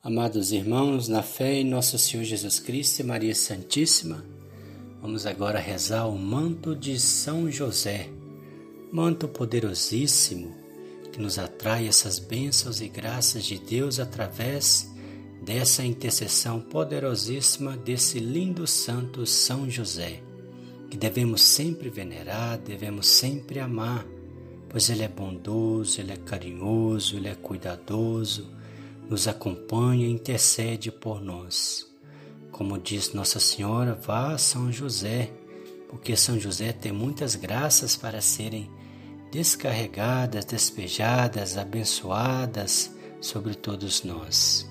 Amados irmãos, na fé em nosso Senhor Jesus Cristo e Maria Santíssima, vamos agora rezar o manto de São José, manto poderosíssimo que nos atrai essas bênçãos e graças de Deus através dessa intercessão poderosíssima desse lindo santo São José, que devemos sempre venerar, devemos sempre amar, pois ele é bondoso, ele é carinhoso, ele é cuidadoso nos acompanha e intercede por nós. Como diz Nossa Senhora, vá a São José, porque São José tem muitas graças para serem descarregadas, despejadas, abençoadas sobre todos nós.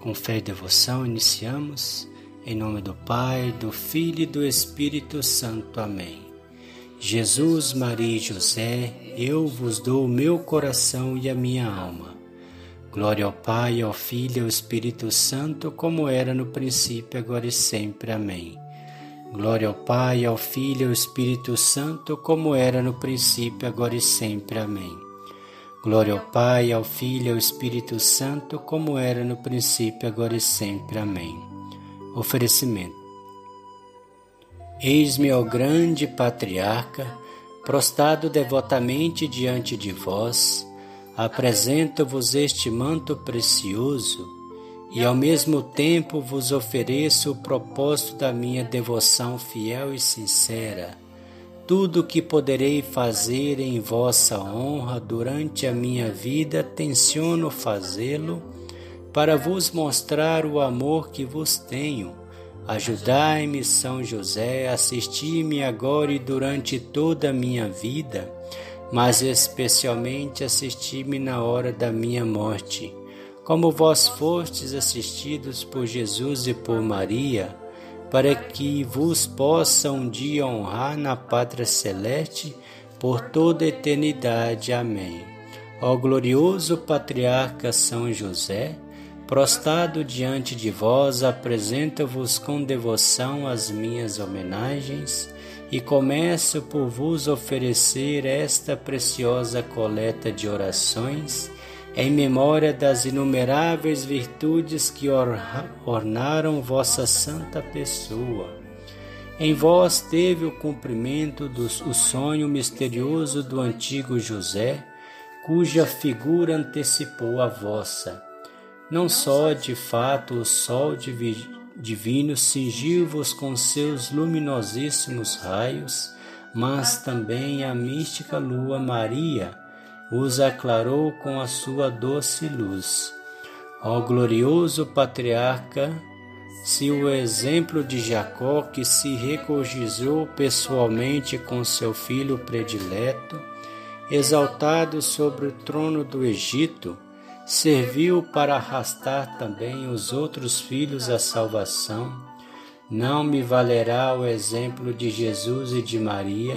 Com fé e devoção iniciamos, em nome do Pai, do Filho e do Espírito Santo. Amém. Jesus, Maria e José, eu vos dou o meu coração e a minha alma Glória ao Pai, ao Filho e ao Espírito Santo, como era no princípio, agora e sempre. Amém. Glória ao Pai, ao Filho e ao Espírito Santo, como era no princípio, agora e sempre. Amém. Glória ao Pai, ao Filho e ao Espírito Santo, como era no princípio, agora e sempre. Amém. Oferecimento. Eis-me ao grande patriarca, prostrado devotamente diante de vós, apresento-vos este manto precioso e ao mesmo tempo vos ofereço o propósito da minha devoção fiel e sincera. Tudo o que poderei fazer em vossa honra durante a minha vida, tenciono fazê-lo para vos mostrar o amor que vos tenho. Ajudai-me, São José, assisti-me agora e durante toda a minha vida mas especialmente assisti-me na hora da minha morte. Como vós fostes assistidos por Jesus e por Maria, para que vos possa um dia honrar na pátria celeste por toda a eternidade. Amém. Ó glorioso patriarca São José, prostrado diante de vós, apresento-vos com devoção as minhas homenagens e começo por vos oferecer esta preciosa coleta de orações em memória das inumeráveis virtudes que ornaram vossa santa pessoa. Em vós teve o cumprimento do o sonho misterioso do antigo José, cuja figura antecipou a vossa. Não só de fato o sol de divino cingiu-vos com seus luminosíssimos raios, mas também a mística lua Maria os aclarou com a sua doce luz. Ó glorioso patriarca, se o exemplo de Jacó, que se regozijou pessoalmente com seu filho predileto, exaltado sobre o trono do Egito, serviu para arrastar também os outros filhos à salvação, não me valerá o exemplo de Jesus e de Maria,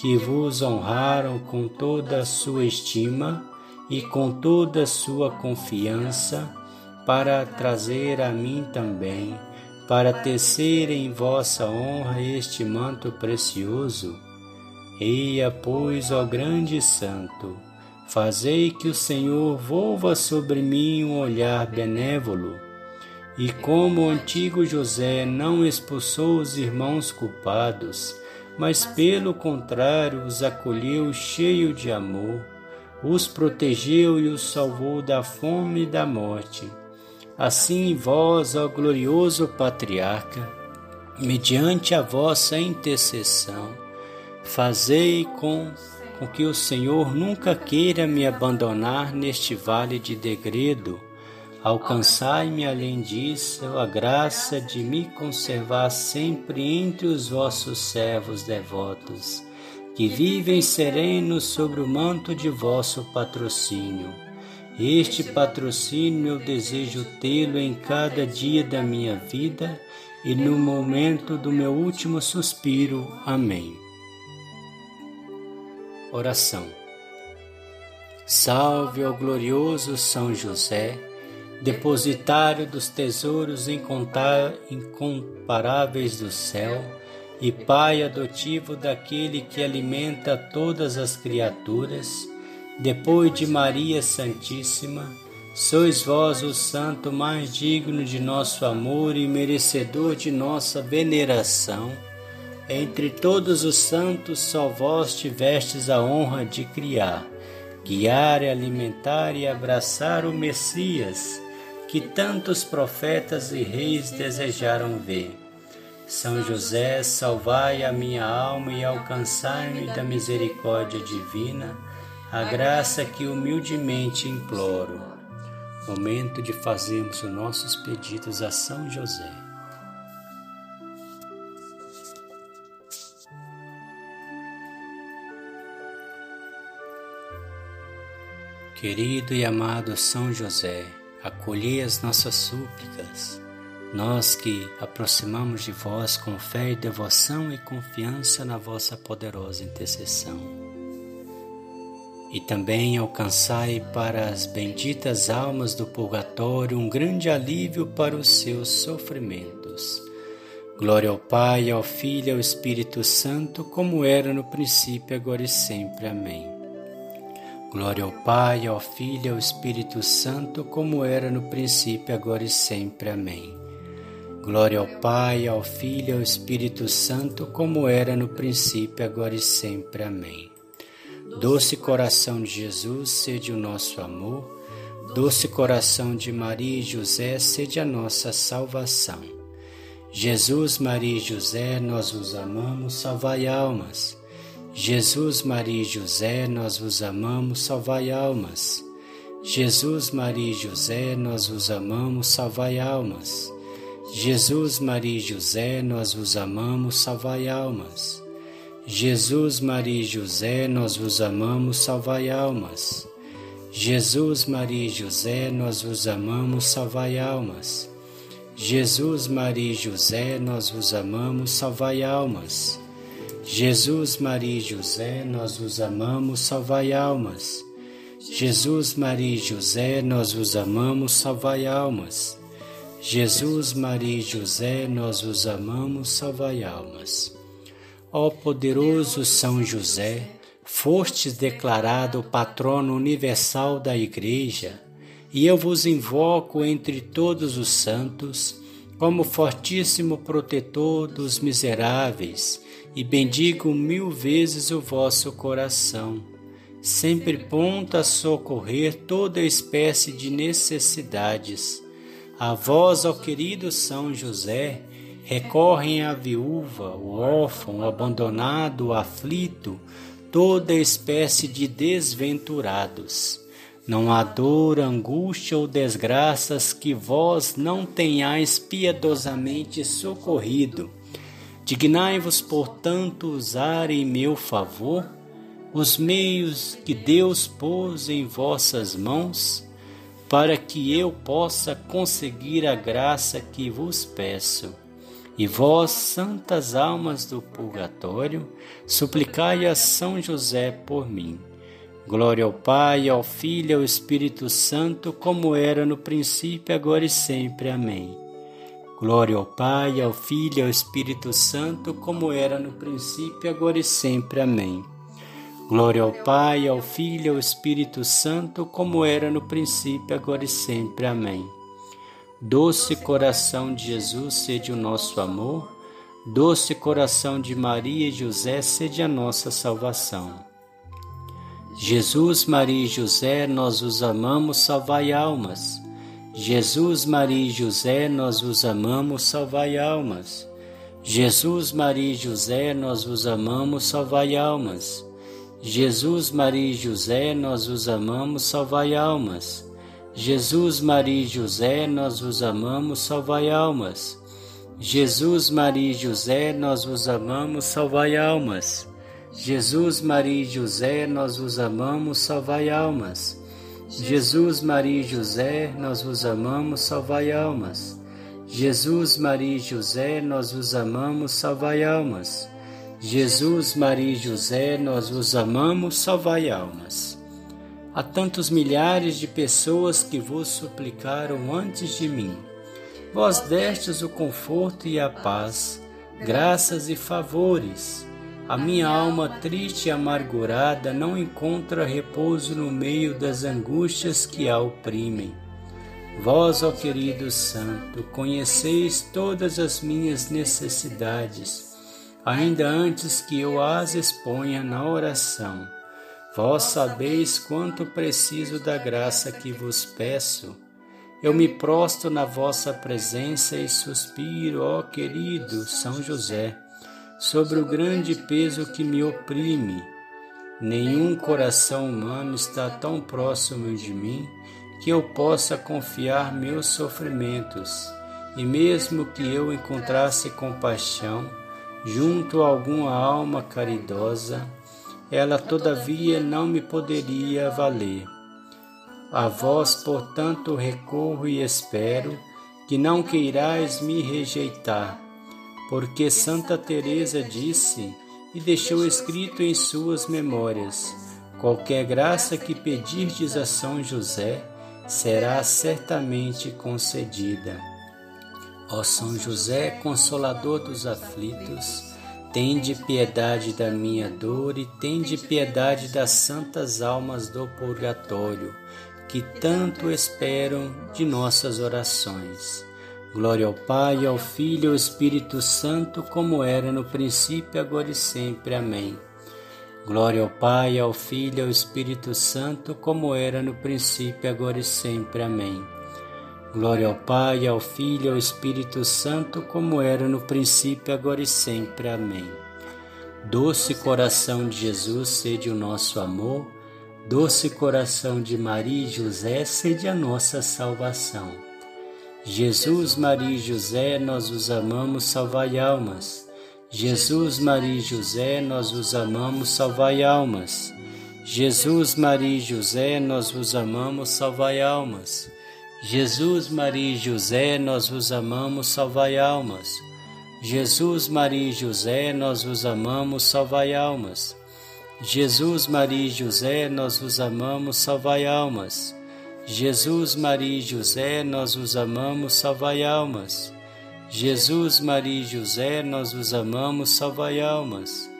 que vos honraram com toda a sua estima e com toda a sua confiança, para trazer a mim também, para tecer em vossa honra este manto precioso? Eia, pois, ó grande santo, Fazei que o Senhor volva sobre mim um olhar benévolo. E como o antigo José não expulsou os irmãos culpados, mas pelo contrário os acolheu cheio de amor, os protegeu e os salvou da fome e da morte. Assim vós, ó glorioso patriarca, mediante a vossa intercessão, fazei com com que o Senhor nunca queira me abandonar neste vale de degredo. Alcançai-me, além disso, a graça de me conservar sempre entre os vossos servos devotos, que vivem serenos sobre o manto de vosso patrocínio. Este patrocínio eu desejo tê-lo em cada dia da minha vida e no momento do meu último suspiro. Amém. Oração. Salve ao glorioso São José, depositário dos tesouros incomparáveis do céu e Pai adotivo daquele que alimenta todas as criaturas, depois de Maria Santíssima, Sois vós o santo mais digno de nosso amor e merecedor de nossa veneração. Entre todos os santos, só vós tivestes a honra de criar, guiar, alimentar e abraçar o Messias, que tantos profetas e reis desejaram ver. São José, salvai a minha alma e alcançai-me da misericórdia divina, a graça que humildemente imploro. Momento de fazermos os nossos pedidos a São José. Querido e amado São José, acolhei as nossas súplicas nós que aproximamos de vós com fé e devoção e confiança na vossa poderosa intercessão. E também alcançai para as benditas almas do purgatório um grande alívio para os seus sofrimentos. Glória ao Pai, ao Filho e ao Espírito Santo, como era no princípio, agora e sempre. Amém. Glória ao Pai, ao Filho e ao Espírito Santo, como era no princípio, agora e sempre. Amém. Glória ao Pai, ao Filho e ao Espírito Santo, como era no princípio, agora e sempre. Amém. Doce coração de Jesus, sede o nosso amor. Doce coração de Maria e José, sede a nossa salvação. Jesus, Maria e José, nós vos amamos, salvai almas. Jesus, Maria e José, nós vos amamos, salvai almas. Jesus, Maria e José, nós vos amamos, salvai almas. Jesus, Maria e José, nós vos amamos, salvai almas. Jesus, Maria e José, nós vos amamos, salvai almas. Jesus, Maria e José, nós vos amamos, salvai almas. Jesus, Maria e José, nós vos amamos, salvai almas. Jesus, Maria e José, nós vos amamos, salvai almas. Jesus, Maria e José, nós vos amamos, salvai almas. Jesus, Maria e José, nós os amamos, salvai almas. Ó poderoso São José, fostes declarado patrono universal da Igreja, e eu vos invoco entre todos os santos como fortíssimo protetor dos miseráveis e bendigo mil vezes o vosso coração, sempre pronto a socorrer toda espécie de necessidades a vós, ó querido São José, recorrem a viúva, o órfão, o abandonado, o aflito, toda espécie de desventurados. Não há dor, angústia ou desgraças que vós não tenhais piedosamente socorrido. Dignai-vos, portanto, usar em meu favor os meios que Deus pôs em vossas mãos para que eu possa conseguir a graça que vos peço. E vós, santas almas do purgatório, suplicai a São José por mim. Glória ao Pai, ao Filho e ao Espírito Santo, como era no princípio, agora e sempre. Amém. Glória ao Pai, ao Filho e ao Espírito Santo, como era no princípio, agora e sempre. Amém. Glória ao Pai, ao Filho e ao Espírito Santo, como era no princípio, agora e sempre. Amém. Doce coração de Jesus, sede o nosso amor. Doce coração de Maria e José, sede a nossa salvação. Jesus, Maria e José, nós os amamos, salvai almas. Jesus, Maria e José, nós os amamos, salvai almas. Jesus, Maria e José, nós os amamos, salvai almas. Jesus, Maria e José, nós os amamos, salvai almas. Jesus, Maria e José, nós os amamos, salvai almas. Jesus, Maria e José, nós os amamos, salvai almas. Jesus, Maria e José, nós os amamos, salvai almas. Jesus, Maria e José, nós os amamos, salvai almas. Jesus, Maria e José, nós os amamos, salvai almas. Jesus, Maria e José, nós vos amamos, salvai almas. Há tantos milhares de pessoas que vos suplicaram antes de mim. Vós destes o conforto e a paz, graças e favores. A minha alma triste e amargurada não encontra repouso no meio das angústias que a oprimem. Vós, ó querido Santo, conheceis todas as minhas necessidades, ainda antes que eu as exponha na oração. Vós sabeis quanto preciso da graça que vos peço. Eu me prostro na vossa presença e suspiro, ó querido São José, sobre o grande peso que me oprime. Nenhum coração humano está tão próximo de mim que eu possa confiar meus sofrimentos, e mesmo que eu encontrasse compaixão junto a alguma alma caridosa, ela todavia não me poderia valer. A vós, portanto, recorro e espero que não queirais me rejeitar, porque Santa Teresa disse e deixou escrito em suas memórias: qualquer graça que pedirdes a São José, será certamente concedida. Ó São José, consolador dos aflitos, tende piedade da minha dor e tende piedade das santas almas do purgatório, que tanto esperam de nossas orações. Glória ao Pai, ao Filho e ao Espírito Santo, como era no princípio, agora e sempre. Amém. Glória ao Pai, ao Filho e ao Espírito Santo, como era no princípio, agora e sempre. Amém. Glória ao Pai, ao Filho e ao Espírito Santo, como era no princípio, agora e sempre. Amém. Doce coração de Jesus, sede o nosso amor. Doce coração de Maria e José, sede a nossa salvação. Jesus, Maria e José, nós os amamos, salvai almas. Jesus, Maria e José, nós os amamos, salvai almas. Jesus, Maria e José, nós vos amamos, salvai almas. Jesus, Maria e José, nós vos amamos, salvai almas. Jesus, Maria e José, nós vos amamos, salvai almas. Jesus, Maria e José, nós vos amamos, salvai almas. Jesus, Maria e José, nós vos amamos, salvai almas. Jesus, Maria e José, nós os amamos, salvai almas.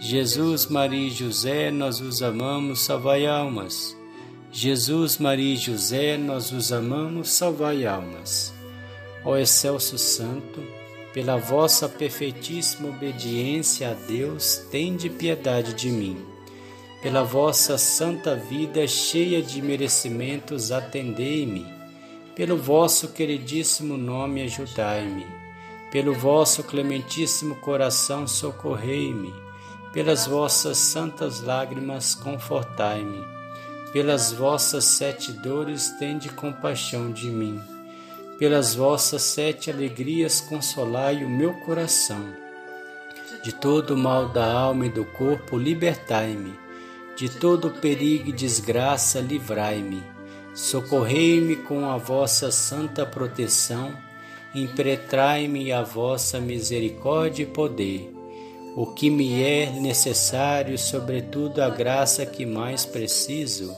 Jesus, Maria e José, nós os amamos, salvai almas. Jesus, Maria e José, nós os amamos, salvai almas. Ó excelso Santo, pela vossa perfeitíssima obediência a Deus, tende piedade de mim. Pela vossa santa vida cheia de merecimentos, atendei-me pelo vosso queridíssimo nome, ajudai-me. Pelo vosso clementíssimo coração, socorrei-me. Pelas vossas santas lágrimas, confortai-me. Pelas vossas sete dores, tende compaixão de mim. Pelas vossas sete alegrias, consolai o meu coração. De todo o mal da alma e do corpo, libertai-me. De todo perigo e desgraça, livrai-me Socorrei-me com a vossa santa proteção, impretrai-me a vossa misericórdia e poder. O que me é necessário, sobretudo a graça que mais preciso,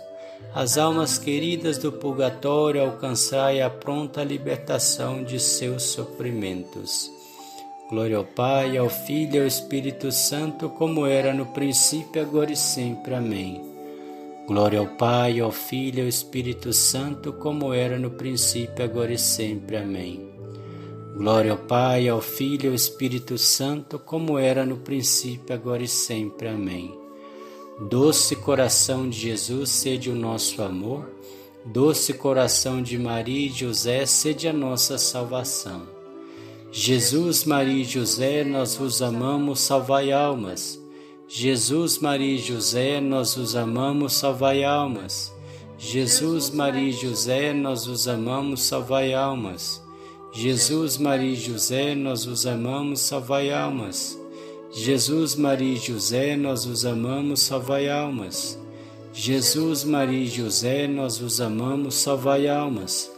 as almas queridas do purgatório alcançai a pronta libertação de seus sofrimentos. Glória ao Pai, ao Filho e ao Espírito Santo, como era no princípio, agora e sempre. Amém. Glória ao Pai, ao Filho e ao Espírito Santo, como era no princípio, agora e sempre. Amém. Glória ao Pai, ao Filho e ao Espírito Santo, como era no princípio, agora e sempre. Amém. Doce coração de Jesus, sede o nosso amor. Doce coração de Maria e José, sede a nossa salvação. Jesus, Maria e José, nós vos amamos, salvai almas. Jesus, Maria e José, nós os amamos, salvai almas. Jesus, Maria e José, nós os amamos, salvai almas. Jesus, Maria e José, nós os amamos, salvai almas. Jesus, Maria e José, nós os amamos, salvai almas. Jesus, Maria e José, nós os amamos, salvai almas.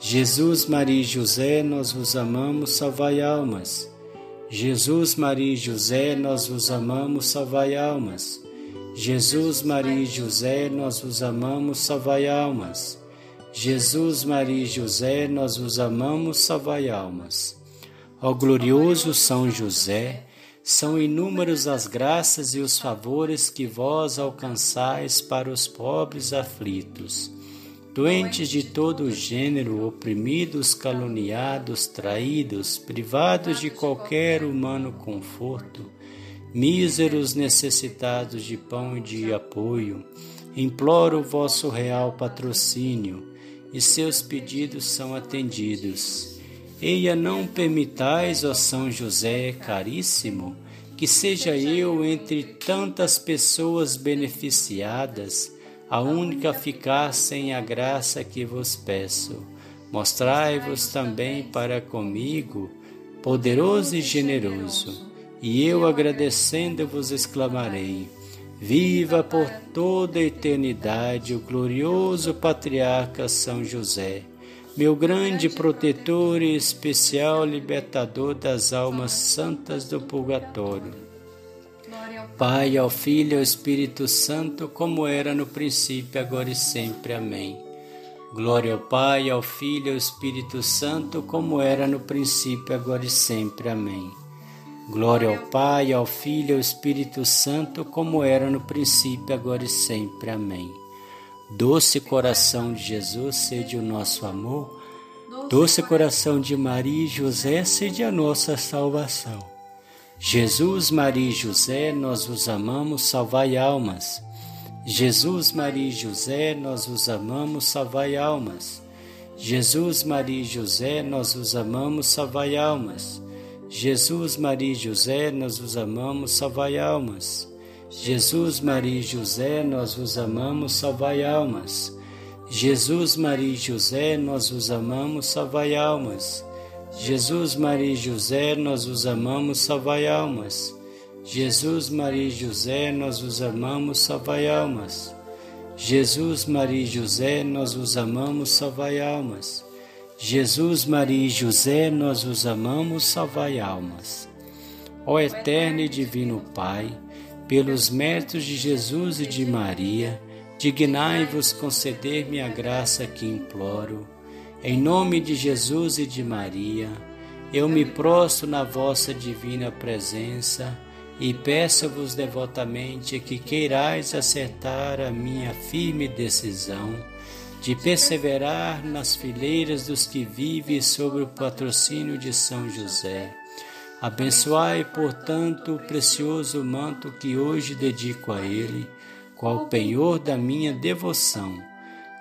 Jesus, Maria e José, nós os amamos, salvai almas. Jesus, Maria e José, nós vos amamos, salvai almas. Jesus, Maria e José, nós vos amamos, salvai almas. Jesus, Maria e José, nós vos amamos, salvai almas. Ó glorioso São José, são inúmeros as graças e os favores que vós alcançais para os pobres aflitos. Doentes de todo gênero, oprimidos, caluniados, traídos, privados de qualquer humano conforto, míseros necessitados de pão e de apoio, imploro o vosso real patrocínio, e seus pedidos são atendidos. Eia, não permitais, ó São José caríssimo, que seja eu entre tantas pessoas beneficiadas, a única ficar sem a graça que vos peço. Mostrai-vos também para comigo, poderoso e generoso, e eu agradecendo vos exclamarei: Viva por toda a eternidade o glorioso patriarca São José, meu grande protetor e especial libertador das almas santas do purgatório. Pai, ao Filho e ao Espírito Santo, como era no princípio, agora e sempre. Amém. Glória ao Pai, ao Filho e ao Espírito Santo, como era no princípio, agora e sempre. Amém. Glória ao Pai, ao Filho e ao Espírito Santo, como era no princípio, agora e sempre. Amém. Doce coração de Jesus, sede o nosso amor. Doce coração de Maria e José, sede a nossa salvação. Jesus, Maria e José, nós vos amamos, salvai almas. Jesus, Maria e José, nós vos amamos, salvai almas. Jesus, Maria e José, nós vos amamos, salvai almas. Jesus, Maria e José, nós vos amamos, salvai almas. Jesus, Maria e José, nós vos amamos, salvai almas. Jesus, Maria e José, nós vos amamos, salvai almas. Jesus, Maria e José, nós vos amamos, salvai almas. Jesus, Maria e José, nós vos amamos, salvai almas. Jesus, Maria e José, nós vos amamos, salvai almas. Jesus, Maria e José, nós os amamos, salvai almas. Ó eterno e divino Pai, pelos méritos de Jesus e de Maria, dignai-vos conceder-me a graça que imploro. Em nome de Jesus e de Maria, eu me prostro na vossa divina presença e peço-vos devotamente que queirais acertar a minha firme decisão de perseverar nas fileiras dos que vivem sob o patrocínio de São José. Abençoai, portanto, o precioso manto que hoje dedico a ele, qual penhor da minha devoção.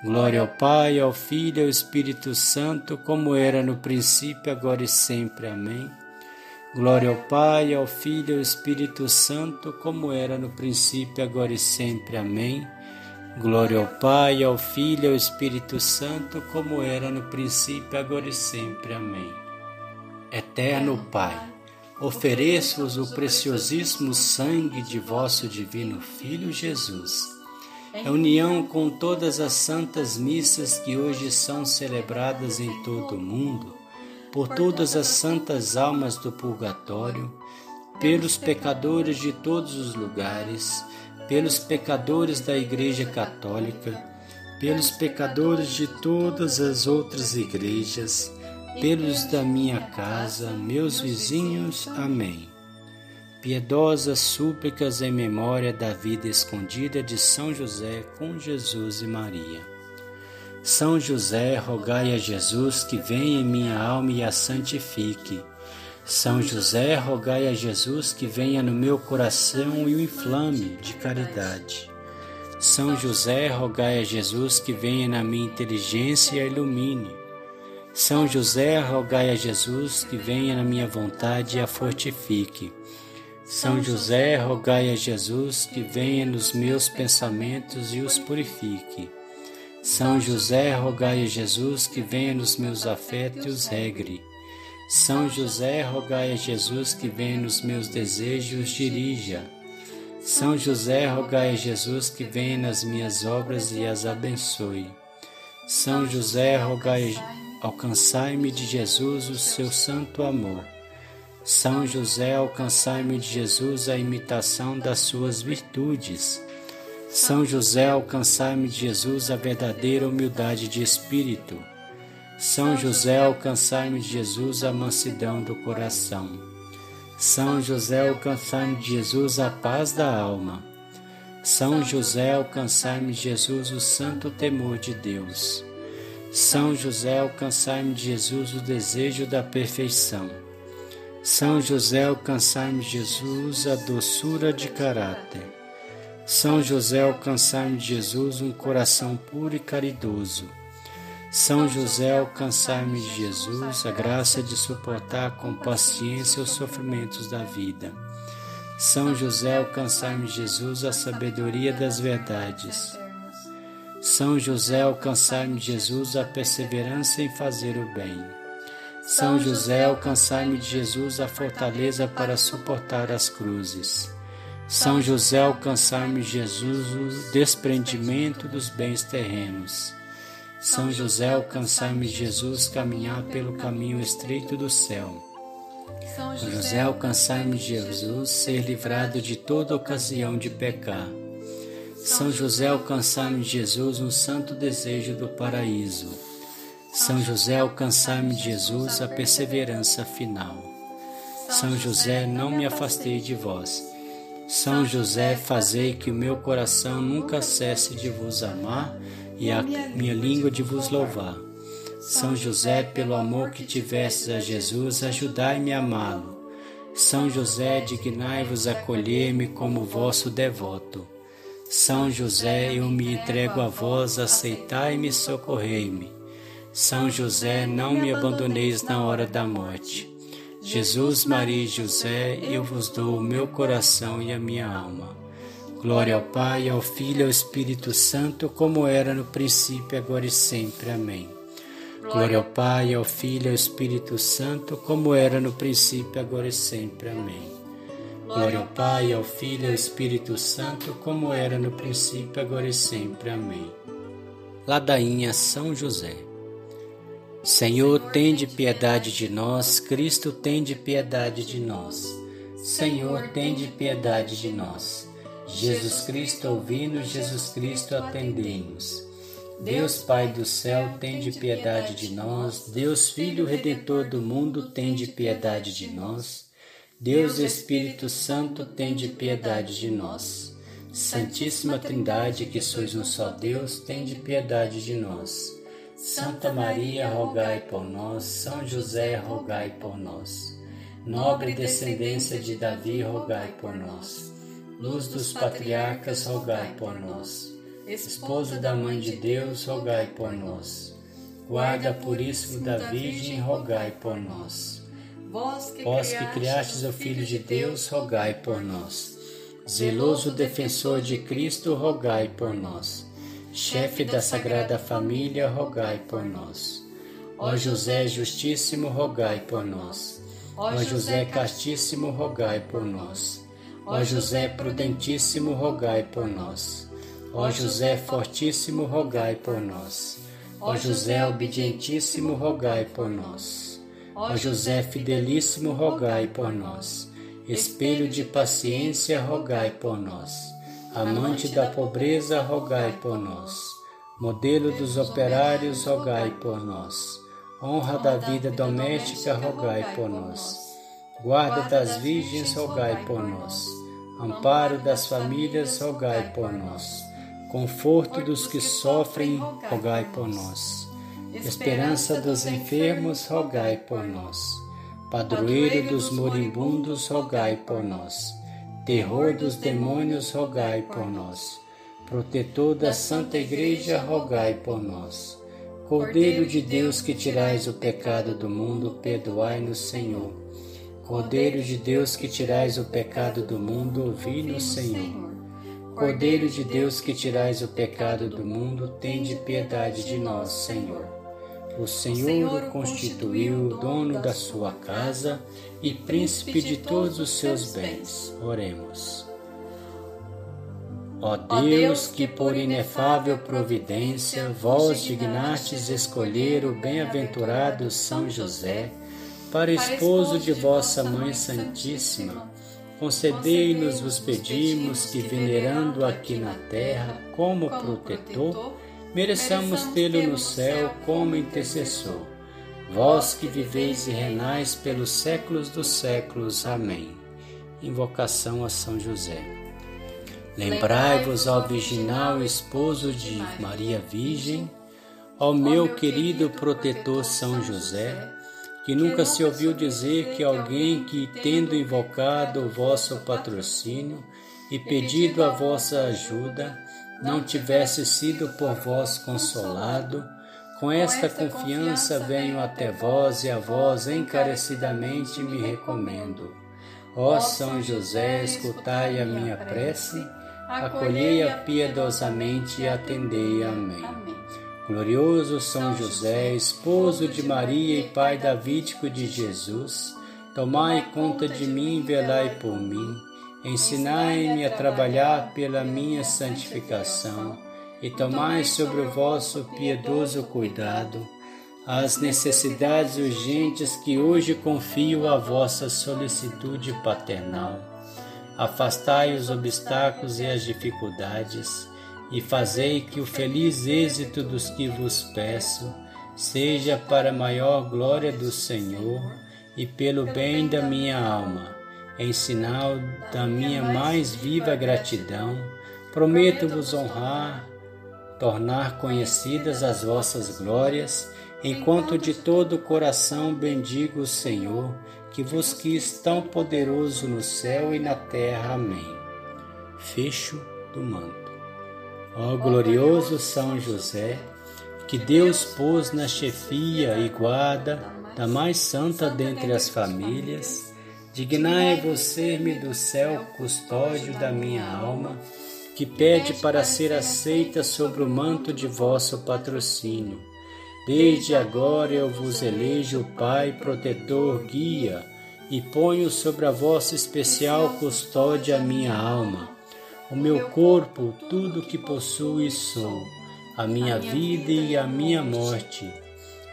Glória ao Pai, ao Filho e ao Espírito Santo, como era no princípio, agora e sempre. Amém. Glória ao Pai, ao Filho e ao Espírito Santo, como era no princípio, agora e sempre. Amém. Glória ao Pai, ao Filho e ao Espírito Santo, como era no princípio, agora e sempre. Amém. Eterno Pai, ofereço-vos o preciosíssimo sangue de vosso divino Filho Jesus, em união com todas as santas missas que hoje são celebradas em todo o mundo, por todas as santas almas do purgatório, pelos pecadores de todos os lugares, pelos pecadores da Igreja Católica, pelos pecadores de todas as outras igrejas, pelos da minha casa, meus vizinhos. Amém. Piedosas súplicas em memória da vida escondida de São José com Jesus e Maria. São José, rogai a Jesus que venha em minha alma e a santifique são José, rogai a Jesus que venha no meu coração e o inflame de caridade. São José, rogai a Jesus que venha na minha inteligência e a ilumine. São José, rogai a Jesus que venha na minha vontade e a fortifique. São José, rogai a Jesus que venha nos meus pensamentos e os purifique. São José, rogai a Jesus que venha nos meus afetos e os regre. São José, rogai a Jesus que venha nos meus desejos, dirija. São José, rogai a Jesus que venha nas minhas obras e as abençoe. São José, rogai, alcançai-me de Jesus o seu santo amor. São José, alcançai-me de Jesus a imitação das suas virtudes. São José, alcançai-me de Jesus a verdadeira humildade de espírito. São José, alcançai-me de Jesus a mansidão do coração. São José, alcançai-me de Jesus a paz da alma. São José, alcançai-me de Jesus o santo temor de Deus. São José, alcançai-me de Jesus o desejo da perfeição. São José, alcançai-me de Jesus a doçura de caráter. São José, alcançai-me de Jesus um coração puro e caridoso. São José, alcançai-me de Jesus a graça de suportar com paciência os sofrimentos da vida. São José, alcançai-me de Jesus a sabedoria das verdades. São José, alcançai-me Jesus a perseverança em fazer o bem. São José, alcançai-me de Jesus a fortaleza para suportar as cruzes. São José, alcançai-me Jesus o desprendimento dos bens terrenos. São José, alcançai-me Jesus caminhar pelo caminho estreito do céu. São José, alcançai-me Jesus ser livrado de toda ocasião de pecar. São José, alcançar-me Jesus um santo desejo do paraíso. São José, alcançar-me Jesus a perseverança final. São José, não me afastei de vós. São José, fazei que o meu coração nunca cesse de vos amar e a minha língua de vos louvar. São José, pelo amor que tivestes a Jesus, ajudai-me a amá-lo. São José, dignai-vos acolher-me como vosso devoto. São José, eu me entrego a vós, aceitai-me e socorrei-me. São José, não me abandoneis na hora da morte. Jesus, Maria e José, eu vos dou o meu coração e a minha alma. Glória ao Pai, ao Filho e ao Espírito Santo, como era no princípio, agora e sempre. Amém. Glória ao Pai, ao Filho e ao Espírito Santo, como era no princípio, agora e sempre. Amém. Glória ao Pai, ao Filho e ao Espírito Santo, como era no princípio, agora e sempre. Amém. Ladainha São José. Senhor, tende piedade de nós, Cristo, tende piedade de nós. Senhor, tende piedade de nós. Jesus Cristo, ouvindo, Jesus Cristo, atendei-nos. Deus Pai do céu, tende piedade de nós. Deus Filho Redentor do mundo, tende piedade de nós. Deus Espírito Santo, tende piedade de nós. Santíssima Trindade, que sois um só Deus, tende piedade de nós. Santa Maria, rogai por nós. São José, rogai por nós. Nobre descendência de Davi, rogai por nós. Luz dos patriarcas, rogai por nós. Esposo da Mãe de Deus, rogai por nós. Guarda puríssimo da Virgem, rogai por nós. Vós que, Vós que criastes o Filho de Deus, rogai por nós. Zeloso defensor de Cristo, rogai por nós. Chefe da Sagrada Família, rogai por nós. Ó José Justíssimo, rogai por nós. Ó José Castíssimo, rogai por nós. Ó José Prudentíssimo, rogai por nós. Ó José Fortíssimo, rogai por nós. Ó José Obedientíssimo, rogai por nós. Ó José fidelíssimo, rogai por nós. Espelho de paciência, rogai por nós. Amante da pobreza, rogai por nós. Modelo dos operários, rogai por nós. Honra da vida doméstica, rogai por nós. Guarda das virgens, rogai por nós. Amparo das famílias, rogai por nós. Conforto dos que sofrem, rogai por nós esperança dos enfermos, rogai por nós. Padroeiro dos moribundos, rogai por nós. Terror dos demônios, rogai por nós. Protetor da Santa Igreja, rogai por nós. Cordeiro de Deus que tirais o pecado do mundo, perdoai-nos, Senhor. Cordeiro de Deus que tirais o pecado do mundo, ouvi-nos, Senhor. Cordeiro de Deus que tirais o pecado do mundo, tende piedade de nós, Senhor. O Senhor o constituiu dono da sua casa e príncipe de todos os seus bens. Oremos. Ó Deus, que por inefável providência vós dignastes escolher o bem-aventurado São José para esposo de vossa Mãe Santíssima, concedei-nos, vos pedimos, que venerando aqui na terra como protetor, mereçamos tê-lo no céu como intercessor. Vós que viveis e renais pelos séculos dos séculos. Amém. Invocação a São José. Lembrai-vos ao virginal esposo de Maria Virgem, Ó meu querido protetor São José, que nunca se ouviu dizer que alguém que, tendo invocado o vosso patrocínio e pedido a vossa ajuda, não tivesse sido por vós consolado, com esta confiança venho até vós e a vós encarecidamente me recomendo. Ó São José, escutai a minha prece, acolhei-a piedosamente e atendei. Amém. Glorioso São José, esposo de Maria e pai davídico de Jesus, tomai conta de mim e velai por mim. Ensinai-me a trabalhar pela minha santificação e tomai sobre o vosso piedoso cuidado as necessidades urgentes que hoje confio à vossa solicitude paternal. Afastai os obstáculos e as dificuldades e fazei que o feliz êxito dos que vos peço seja para a maior glória do Senhor e pelo bem da minha alma. Em sinal da minha mais viva gratidão, prometo-vos honrar tornar conhecidas as vossas glórias, enquanto de todo o coração bendigo o Senhor, que vos quis tão poderoso no céu e na terra. Amém. Fecho do manto. Ó glorioso São José, que Deus pôs na chefia e guarda da mais santa dentre as famílias, dignai-vos ser-me do céu custódio da minha alma que pede para ser aceita sobre o manto de vosso patrocínio. Desde agora eu vos elejo Pai, protetor, guia, e ponho sobre a vossa especial custódia a minha alma, o meu corpo, tudo que possuo e sou, a minha vida e a minha morte.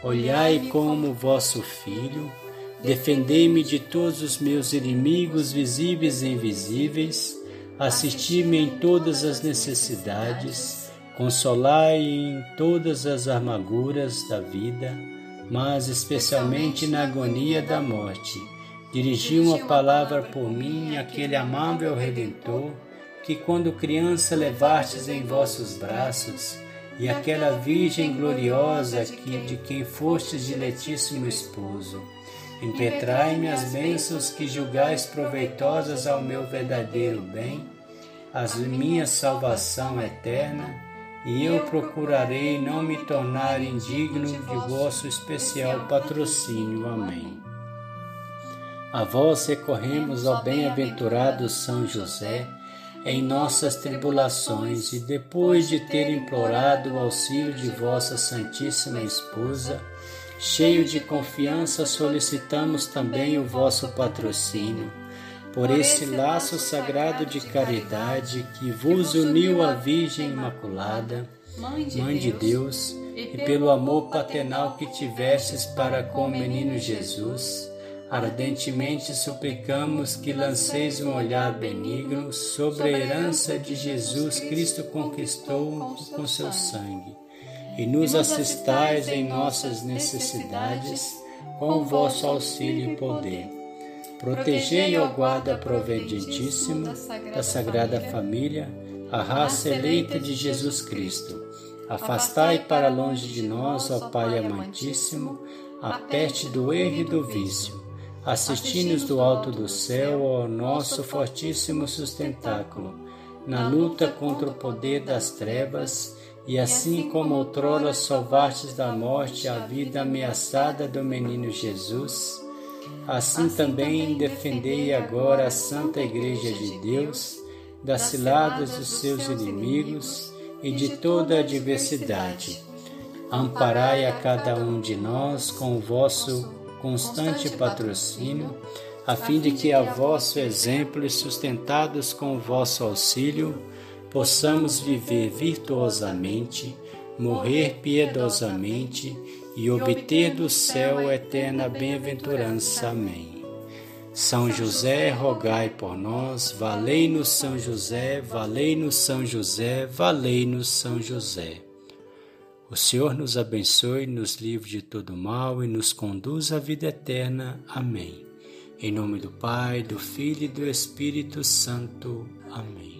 Olhai como vosso filho, defendei-me de todos os meus inimigos visíveis e invisíveis assisti-me em todas as necessidades, consolai em todas as amarguras da vida, mas especialmente na agonia da morte. Dirigi uma palavra por mim, aquele amável Redentor, que quando criança levastes em vossos braços, e aquela Virgem gloriosa que, de quem fostes diletíssimo esposo. Impetrai-me as bênçãos que julgais proveitosas ao meu verdadeiro bem, a minha salvação eterna, e eu procurarei não me tornar indigno de vosso especial patrocínio. Amém. A vós recorremos, ó bem-aventurado São José, em nossas tribulações, e depois de ter implorado o auxílio de vossa Santíssima Esposa, cheio de confiança, solicitamos também o vosso patrocínio. Por esse laço sagrado de caridade que vos uniu à Virgem Imaculada, Mãe de Deus, e pelo amor paternal que tivestes para com o menino Jesus, ardentemente suplicamos que lanceis um olhar benigno sobre a herança de Jesus Cristo conquistou com seu sangue e nos assistais em nossas necessidades com o vosso auxílio e poder. Protegei, ó guarda providentíssimo da Sagrada Família, a raça eleita de Jesus Cristo. Afastai para longe de nós, ó Pai amantíssimo, a peste do erro e do vício. Assisti-nos do alto do céu ao nosso fortíssimo sustentáculo, na luta contra o poder das trevas e assim como outrora salvastes da morte a vida ameaçada do menino Jesus, assim também defendei agora a Santa Igreja de Deus das ciladas dos seus inimigos e de toda a adversidade. Amparai a cada um de nós com o vosso constante patrocínio, a fim de que a vosso exemplo e sustentados com o vosso auxílio, possamos viver virtuosamente, morrer piedosamente e obter do céu eterna bem-aventurança. Amém. São José, rogai por nós, valei-nos São José, valei-nos São José, valei-nos São José. O Senhor nos abençoe, nos livre de todo mal e nos conduz à vida eterna. Amém. Em nome do Pai, do Filho e do Espírito Santo. Amém.